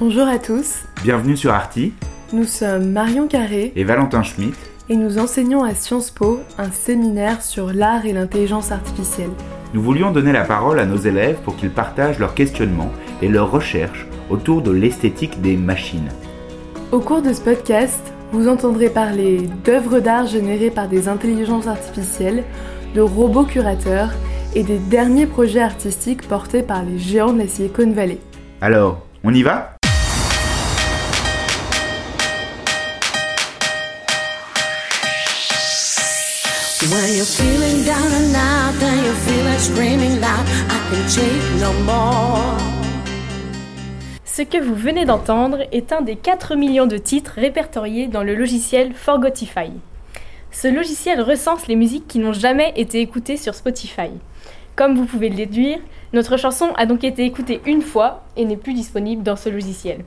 Bonjour à tous, Bienvenue sur Arti nous sommes Marion Carré et Valentin Schmitt. et nous enseignons à Sciences Po un séminaire sur l'art et l'intelligence artificielle. Nous voulions donner la parole à nos élèves pour qu'ils partagent leurs questionnements et leurs recherches autour de l'esthétique des machines. Au cours de ce podcast, vous entendrez parler d'œuvres d'art générées par des intelligences artificielles, de robots curateurs et des derniers projets artistiques portés par les géants de la Silicon Valley. Alors, on y va? When you're feeling down and out and you feel like screaming loud, I can take no more. Ce que vous venez d'entendre est un des 4 millions de titres répertoriés dans le logiciel Forgotify. Ce logiciel recense les musiques qui n'ont jamais été écoutées sur Spotify. Comme vous pouvez le déduire, notre chanson a donc été écoutée une fois et n'est plus disponible dans ce logiciel.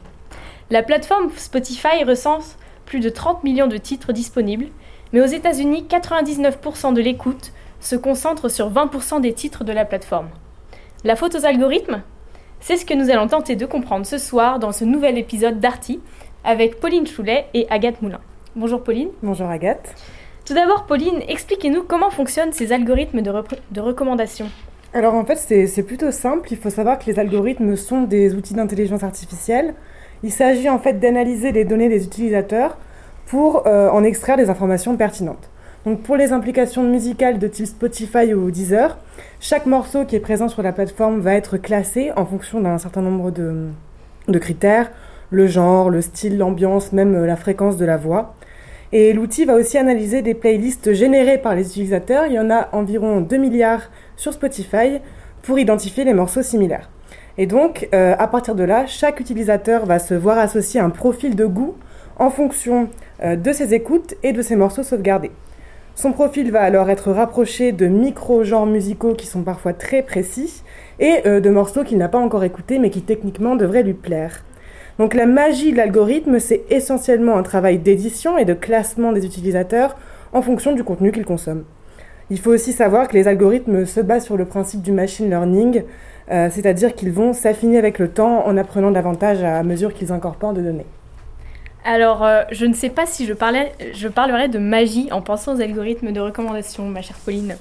La plateforme Spotify recense plus de 30 millions de titres disponibles, mais aux États-Unis, 99% de l'écoute se concentre sur 20% des titres de la plateforme. La faute aux algorithmes? C'est ce que nous allons tenter de comprendre ce soir dans ce nouvel épisode d'Arty avec Pauline Choulet et Agathe Moulin. Bonjour Pauline. Bonjour Agathe. Tout d'abord Pauline, expliquez-nous comment fonctionnent ces algorithmes de, de recommandation. Alors en fait c'est plutôt simple, il faut savoir que les algorithmes sont des outils d'intelligence artificielle. Il s'agit en fait d'analyser les données des utilisateurs pour euh, en extraire des informations pertinentes. Donc pour les implications musicales de type Spotify ou Deezer, chaque morceau qui est présent sur la plateforme va être classé en fonction d'un certain nombre de, critères, le genre, le style, l'ambiance, même euh, la fréquence de la voix. Et l'outil va aussi analyser des playlists générées par les utilisateurs. Il y en a environ 2 milliards sur Spotify pour identifier les morceaux similaires. Et donc, euh, à partir de là, chaque utilisateur va se voir associer un profil de goût en fonction de ses écoutes et de ses morceaux sauvegardés. Son profil va alors être rapproché de micro-genres musicaux qui sont parfois très précis et euh, de morceaux qu'il n'a pas encore écoutés mais qui techniquement devraient lui plaire. Donc la magie de l'algorithme, c'est essentiellement un travail d'édition et de classement des utilisateurs en fonction du contenu qu'ils consomment. Il faut aussi savoir que les algorithmes se basent sur le principe du machine learning, euh, c'est-à-dire qu'ils vont s'affiner avec le temps en apprenant davantage à mesure qu'ils incorporent de données. Alors, euh, je ne sais pas si je, parlerai de magie en pensant aux algorithmes de recommandation, ma chère Pauline.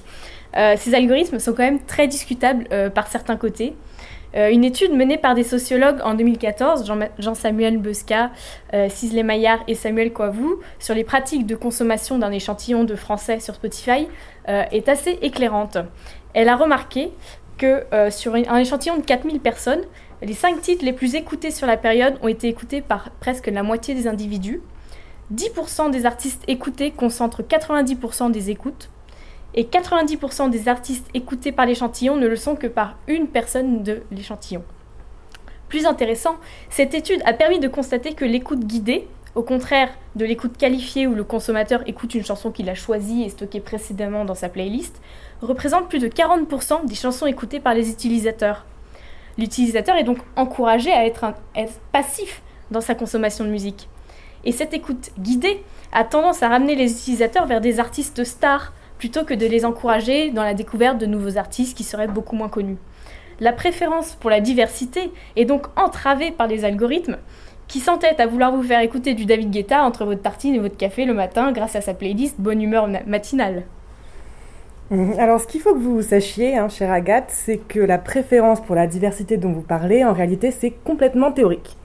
Euh, ces algorithmes sont quand même très discutables euh, par certains côtés. Une étude menée par des sociologues en 2014, Jean- Jean-Samuel Besca, euh, Cisley Maillard et Samuel Coivou, sur les pratiques de consommation d'un échantillon de français sur Spotify, est assez éclairante. Elle a remarqué que euh, sur un échantillon de 4000 personnes, les 5 titres les plus écoutés sur la période ont été écoutés par presque la moitié des individus. 10% des artistes écoutés concentrent 90% des écoutes. Et 90% des artistes écoutés par l'échantillon ne le sont que par une personne de l'échantillon. Plus intéressant, cette étude a permis de constater que l'écoute guidée, au contraire de l'écoute qualifiée où le consommateur écoute une chanson qu'il a choisie et stockée précédemment dans sa playlist, représente plus de 40% des chansons écoutées par les utilisateurs. L'utilisateur est donc encouragé à être, être passif dans sa consommation de musique. Et cette écoute guidée a tendance à ramener les utilisateurs vers des artistes stars plutôt que de les encourager dans la découverte de nouveaux artistes qui seraient beaucoup moins connus. La préférence pour la diversité est donc entravée par les algorithmes qui s'entêtent à vouloir vous faire écouter du David Guetta entre votre tartine et votre café le matin grâce à sa playlist Bonne humeur ma- matinale. Mhm. Alors, ce qu'il faut que vous sachiez, hein, chère Agathe, c'est que la préférence pour la diversité dont vous parlez, en réalité, c'est complètement théorique.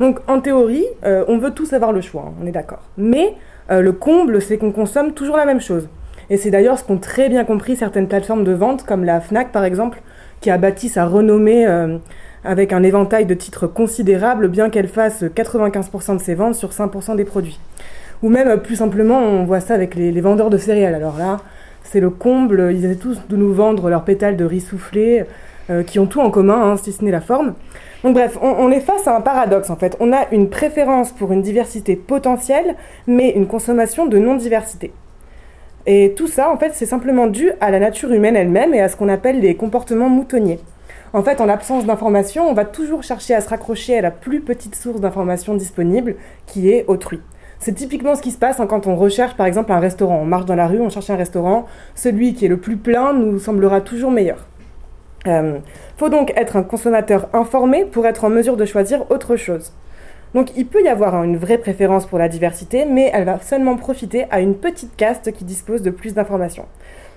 Donc, en théorie, euh, on veut tous avoir le choix, hein, on est d'accord. Mais euh, le comble, c'est qu'on consomme toujours la même chose. Et c'est d'ailleurs ce qu'ont très bien compris certaines plateformes de vente, comme la Fnac par exemple, qui a bâti sa renommée euh, avec un éventail de titres considérable, bien qu'elle fasse 95% de ses ventes sur 5% des produits. Ou même, euh, plus simplement, on voit ça avec les, vendeurs de céréales. Alors là, c'est le comble, ils essaient tous de nous vendre leurs pétales de riz soufflé, euh, qui ont tout en commun, hein, si ce n'est la forme. Donc bref, on, on est face à un paradoxe en fait. On a une préférence pour une diversité potentielle, mais une consommation de non-diversité. Et tout ça, en fait, c'est simplement dû à la nature humaine elle-même et à ce qu'on appelle les comportements moutonniers. En fait, en l'absence d'information, on va toujours chercher à se raccrocher à la plus petite source d'information disponible, qui est autrui. C'est typiquement ce qui se passe hein, quand on recherche par exemple un restaurant. On marche dans la rue, on cherche un restaurant. Celui qui est le plus plein nous semblera toujours meilleur. Il faut donc être un consommateur informé pour être en mesure de choisir autre chose. Donc il peut y avoir hein, une vraie préférence pour la diversité, mais elle va seulement profiter à une petite caste qui dispose de plus d'informations.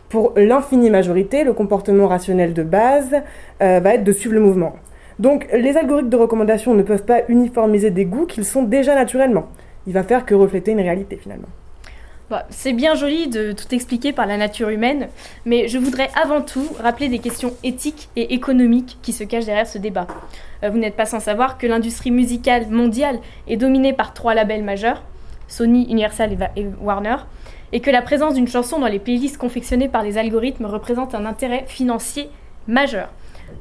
Pour l'infinie majorité, le comportement rationnel de base euh, va être de suivre le mouvement. Donc les algorithmes de recommandation ne peuvent pas uniformiser des goûts qu'ils sont déjà naturellement. Il va faire que refléter une réalité finalement. Bah, c'est bien joli de tout expliquer par la nature humaine, mais je voudrais avant tout rappeler des questions éthiques et économiques qui se cachent derrière ce débat. Euh, vous n'êtes pas sans savoir que l'industrie musicale mondiale est dominée par trois labels majeurs, Sony, Universal et Warner, et que la présence d'une chanson dans les playlists confectionnées par les algorithmes représente un intérêt financier majeur.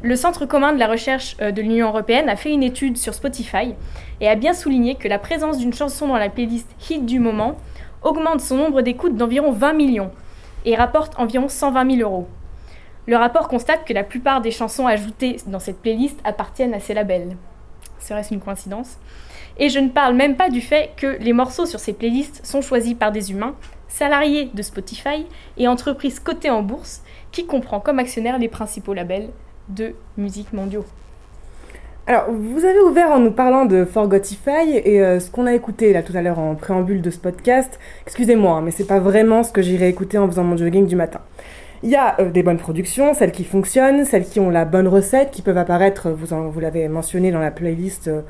Le Centre commun de la recherche euh, de l'Union européenne a fait une étude sur Spotify et a bien souligné que la présence d'une chanson dans la playlist hit du moment augmente son nombre d'écoutes d'environ 20 millions et rapporte environ 120 000 euros. Le rapport constate que la plupart des chansons ajoutées dans cette playlist appartiennent à ces labels. Serait-ce une coïncidence? Et je ne parle même pas du fait que les morceaux sur ces playlists sont choisis par des humains, salariés de Spotify et entreprises cotées en bourse, qui comprend comme actionnaires les principaux labels de musique mondiaux. Alors, vous avez ouvert en nous parlant de Forgotify et euh, ce qu'on a écouté là tout à l'heure en préambule de ce podcast. Excusez-moi, hein, mais c'est pas vraiment ce que j'irai écouter en faisant mon jogging du matin. Il y a euh, des bonnes productions, celles qui fonctionnent, celles qui ont la bonne recette, qui peuvent apparaître, vous, l'avez mentionné dans la playlist euh,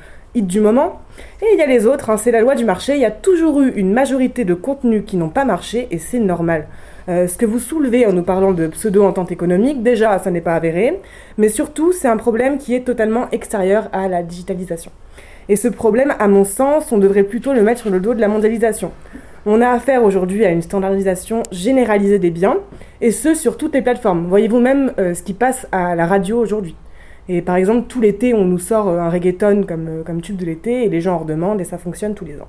du moment. Et il y a les autres, hein, c'est la loi du marché. Il y a toujours eu une majorité de contenus qui n'ont pas marché et c'est normal. Euh, ce que vous soulevez en nous parlant de pseudo-entente économique, déjà, ça n'est pas avéré, mais surtout, c'est un problème qui est totalement extérieur à la digitalisation. Et ce problème, à mon sens, on devrait plutôt le mettre sur le dos de la mondialisation. On a affaire aujourd'hui à une standardisation généralisée des biens, et ce sur toutes les plateformes. Voyez-vous même euh, ce qui passe à la radio aujourd'hui. Et par exemple, tout l'été, on nous sort euh, un reggaeton comme, comme tube de l'été, et les gens en redemandent, et ça fonctionne tous les ans.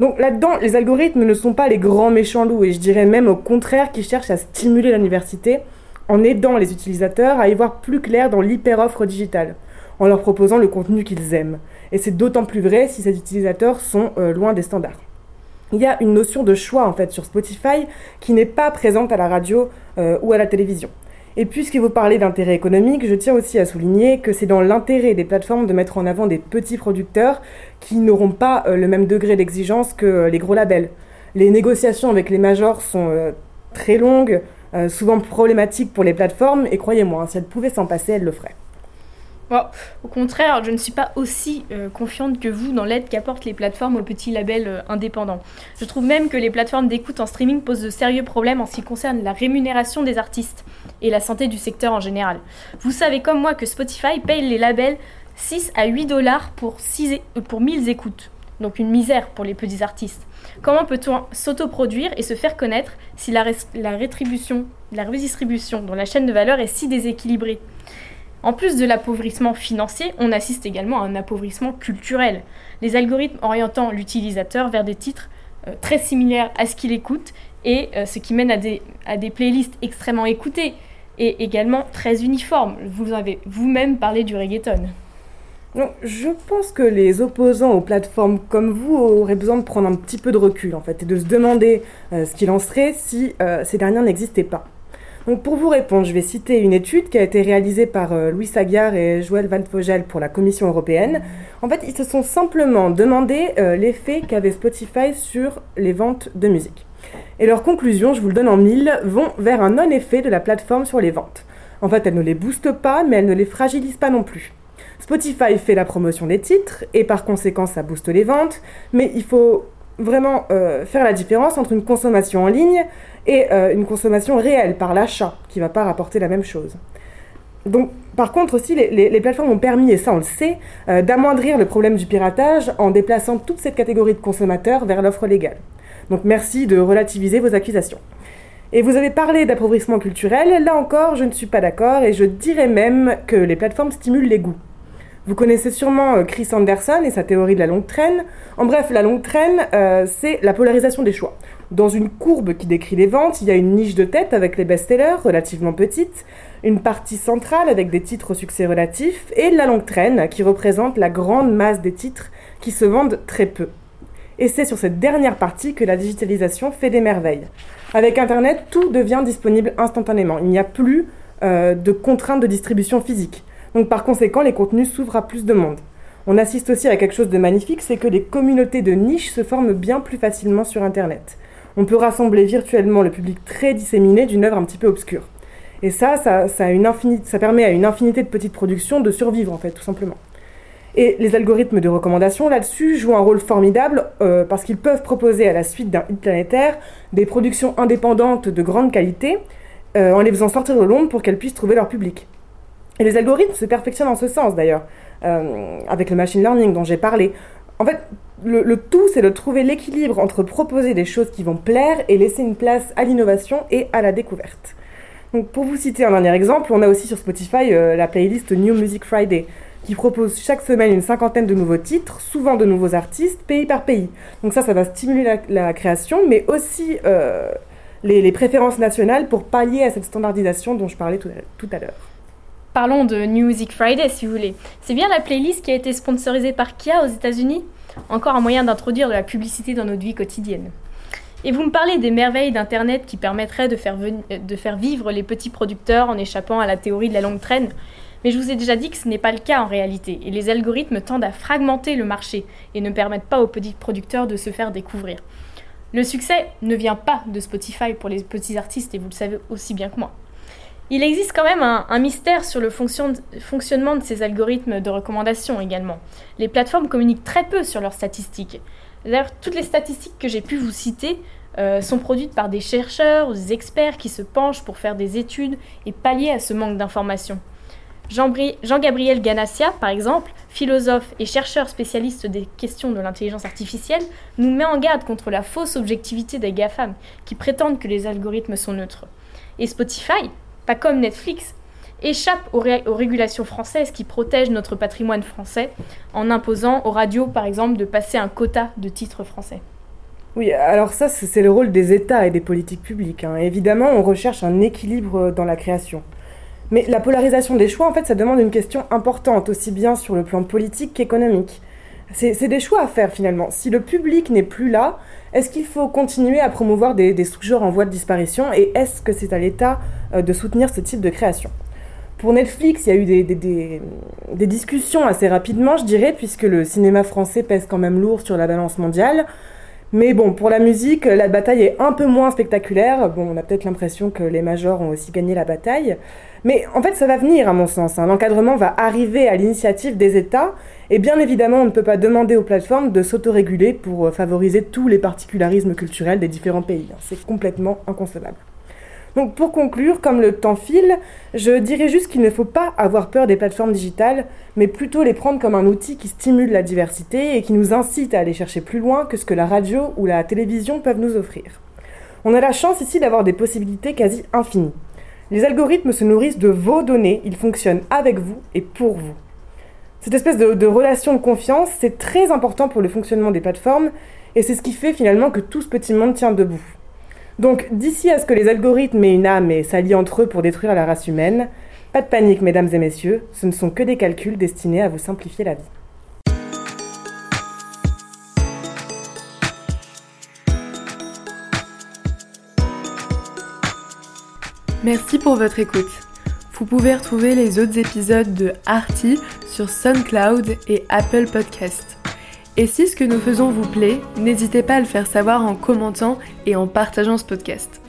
Donc là-dedans, les algorithmes ne sont pas les grands méchants loups, et je dirais même au contraire qu'ils cherchent à stimuler l'université en aidant les utilisateurs à y voir plus clair dans l'hyper-offre digitale, en leur proposant le contenu qu'ils aiment. Et c'est d'autant plus vrai si ces utilisateurs sont euh, loin des standards. Il y a une notion de choix en fait sur Spotify qui n'est pas présente à la radio euh, ou à la télévision. Et puisque vous parlez d'intérêt économique, je tiens aussi à souligner que c'est dans l'intérêt des plateformes de mettre en avant des petits producteurs qui n'auront pas euh, le même degré d'exigence que euh, les gros labels. Les négociations avec les majors sont euh, très longues, souvent problématiques pour les plateformes, et croyez-moi, hein, si elles pouvaient s'en passer, elles le feraient au contraire, je ne suis pas aussi euh, confiante que vous dans l'aide qu'apportent les plateformes aux petits labels euh, indépendants. Je trouve même que les plateformes d'écoute en streaming posent de sérieux problèmes en ce qui concerne la rémunération des artistes et la santé du secteur en général. Vous savez comme moi que Spotify paye les labels 6 à 8 dollars pour, euh, pour 1000 écoutes. Donc une misère pour les petits artistes. Comment peut-on s'autoproduire et se faire connaître si la, la rétribution, la redistribution dans la chaîne de valeur est si déséquilibrée? En plus de l'appauvrissement financier, on assiste également à un appauvrissement culturel. Les algorithmes orientant l'utilisateur vers des titres euh, très similaires à ce qu'il écoute et euh, ce qui mène à des, à des playlists extrêmement écoutées et également très uniformes. Vous avez vous-même parlé du reggaeton. je pense que les opposants aux plateformes comme vous auraient besoin de prendre un petit peu de recul en fait et de se demander euh, ce qu'il en serait si ces dernières n'existaient pas. Donc pour vous répondre, je vais citer une étude qui a été réalisée par euh, Louis Sagar et Joël Waldvogel pour la Commission européenne. En fait, ils se sont simplement demandé euh, l'effet qu'avait Spotify sur les ventes de musique. Et leurs conclusions, je vous le donne en mille, vont vers un non-effet de la plateforme sur les ventes. En fait, elle ne les booste pas, mais elle ne les fragilise pas non plus. Spotify fait la promotion des titres et par conséquent ça booste les ventes, mais il faut vraiment euh, faire la différence entre une consommation en ligne et euh, une consommation réelle par l'achat, qui ne va pas rapporter la même chose. Donc, par contre aussi, les, plateformes ont permis, et ça on le sait, euh, d'amoindrir le problème du piratage en déplaçant toute cette catégorie de consommateurs vers l'offre légale. Donc merci de relativiser vos accusations. Et vous avez parlé d'appauvrissement culturel, là encore je ne suis pas d'accord et je dirais même que les plateformes stimulent les goûts. Vous connaissez sûrement euh, Chris Anderson et sa théorie de la longue traîne. En bref, la longue traîne, euh, c'est la polarisation des choix. Dans une courbe qui décrit les ventes, il y a une niche de tête avec les best-sellers, relativement petite, une partie centrale avec des titres au succès relatif, et la longue traîne qui représente la grande masse des titres qui se vendent très peu. Et c'est sur cette dernière partie que la digitalisation fait des merveilles. Avec Internet, tout devient disponible instantanément. Il n'y a plus euh, de contraintes de distribution physique. Donc par conséquent, les contenus s'ouvrent à plus de monde. On assiste aussi à quelque chose de magnifique, c'est que les communautés de niche se forment bien plus facilement sur Internet. On peut rassembler virtuellement le public très disséminé d'une œuvre un petit peu obscure. Et ça, ça, permet à une infinité de petites productions de survivre, en fait, tout simplement. Et les algorithmes de recommandation là-dessus jouent un rôle formidable euh, parce qu'ils peuvent proposer à la suite d'un hit planétaire des productions indépendantes de grande qualité euh, en les faisant sortir de l'ombre pour qu'elles puissent trouver leur public. Et les algorithmes se perfectionnent en ce sens d'ailleurs, euh, avec le machine learning dont j'ai parlé. En fait, le, tout, c'est de trouver l'équilibre entre proposer des choses qui vont plaire et laisser une place à l'innovation et à la découverte. Donc, pour vous citer un dernier exemple, on a aussi sur Spotify la playlist New Music Friday qui propose chaque semaine une cinquantaine de nouveaux titres, souvent de nouveaux artistes, pays par pays. Donc ça, ça va stimuler la, création, mais aussi euh, les, préférences nationales pour pallier à cette standardisation dont je parlais tout à l'heure. Parlons de New Music Friday, si vous voulez. C'est bien la playlist qui a été sponsorisée par Kia aux États-Unis? Encore un moyen d'introduire de la publicité dans notre vie quotidienne. Et vous me parlez des merveilles d'Internet qui permettraient faire, de faire vivre les petits producteurs en échappant à la théorie de la longue traîne. Mais je vous ai déjà dit que ce n'est pas le cas en réalité, et les algorithmes tendent à fragmenter le marché et ne permettent pas aux petits producteurs de se faire découvrir. Le succès ne vient pas de Spotify pour les petits artistes, et vous le savez aussi bien que moi. Il existe quand même un, mystère sur le fonctionnement de ces algorithmes de recommandation également. Les plateformes communiquent très peu sur leurs statistiques. D'ailleurs, toutes les statistiques que j'ai pu vous citer euh, sont produites par des chercheurs ou des experts qui se penchent pour faire des études et pallier à ce manque d'informations. Jean-Gabriel Ganassia, par exemple, philosophe et chercheur spécialiste des questions de l'intelligence artificielle, nous met en garde contre la fausse objectivité des GAFAM qui prétendent que les algorithmes sont neutres. Et Spotify, pas comme Netflix, échappe aux, régulations françaises qui protègent notre patrimoine français en imposant aux radios, par exemple, de passer un quota de titres français. Oui, alors ça, c'est le rôle des États et des politiques publiques. Hein. Évidemment, on recherche un équilibre dans la création. Mais la polarisation des choix, en fait, ça demande une question importante, aussi bien sur le plan politique qu'économique. C'est des choix à faire finalement. Si le public n'est plus là, est-ce qu'il faut continuer à promouvoir des, sous-genres en voie de disparition et est-ce que c'est à l'État euh, de soutenir ce type de création? Pour Netflix, il y a eu des, des, discussions assez rapidement, je dirais, puisque le cinéma français pèse quand même lourd sur la balance mondiale. Mais bon, pour la musique, la bataille est un peu moins spectaculaire. Bon, on a peut-être l'impression que les majors ont aussi gagné la bataille. Mais en fait, ça va venir, à mon sens. Hein. L'encadrement va arriver à l'initiative des États. Et bien évidemment, on ne peut pas demander aux plateformes de s'autoréguler pour euh, favoriser tous les particularismes culturels des différents pays. Hein. C'est complètement inconcevable. Donc pour conclure, comme le temps file, je dirais juste qu'il ne faut pas avoir peur des plateformes digitales, mais plutôt les prendre comme un outil qui stimule la diversité et qui nous incite à aller chercher plus loin que ce que la radio ou la télévision peuvent nous offrir. On a la chance ici d'avoir des possibilités quasi infinies. Les algorithmes se nourrissent de vos données, ils fonctionnent avec vous et pour vous. Cette espèce de, relation de confiance, c'est très important pour le fonctionnement des plateformes, et c'est ce qui fait finalement que tout ce petit monde tient debout. Donc, d'ici à ce que les algorithmes aient une âme et s'allient entre eux pour détruire la race humaine, pas de panique, mesdames et messieurs, ce ne sont que des calculs destinés à vous simplifier la vie. Merci pour votre écoute. Vous pouvez retrouver les autres épisodes de Arty sur SoundCloud et Apple Podcast. Et si ce que nous faisons vous plaît, n'hésitez pas à le faire savoir en commentant et en partageant ce podcast.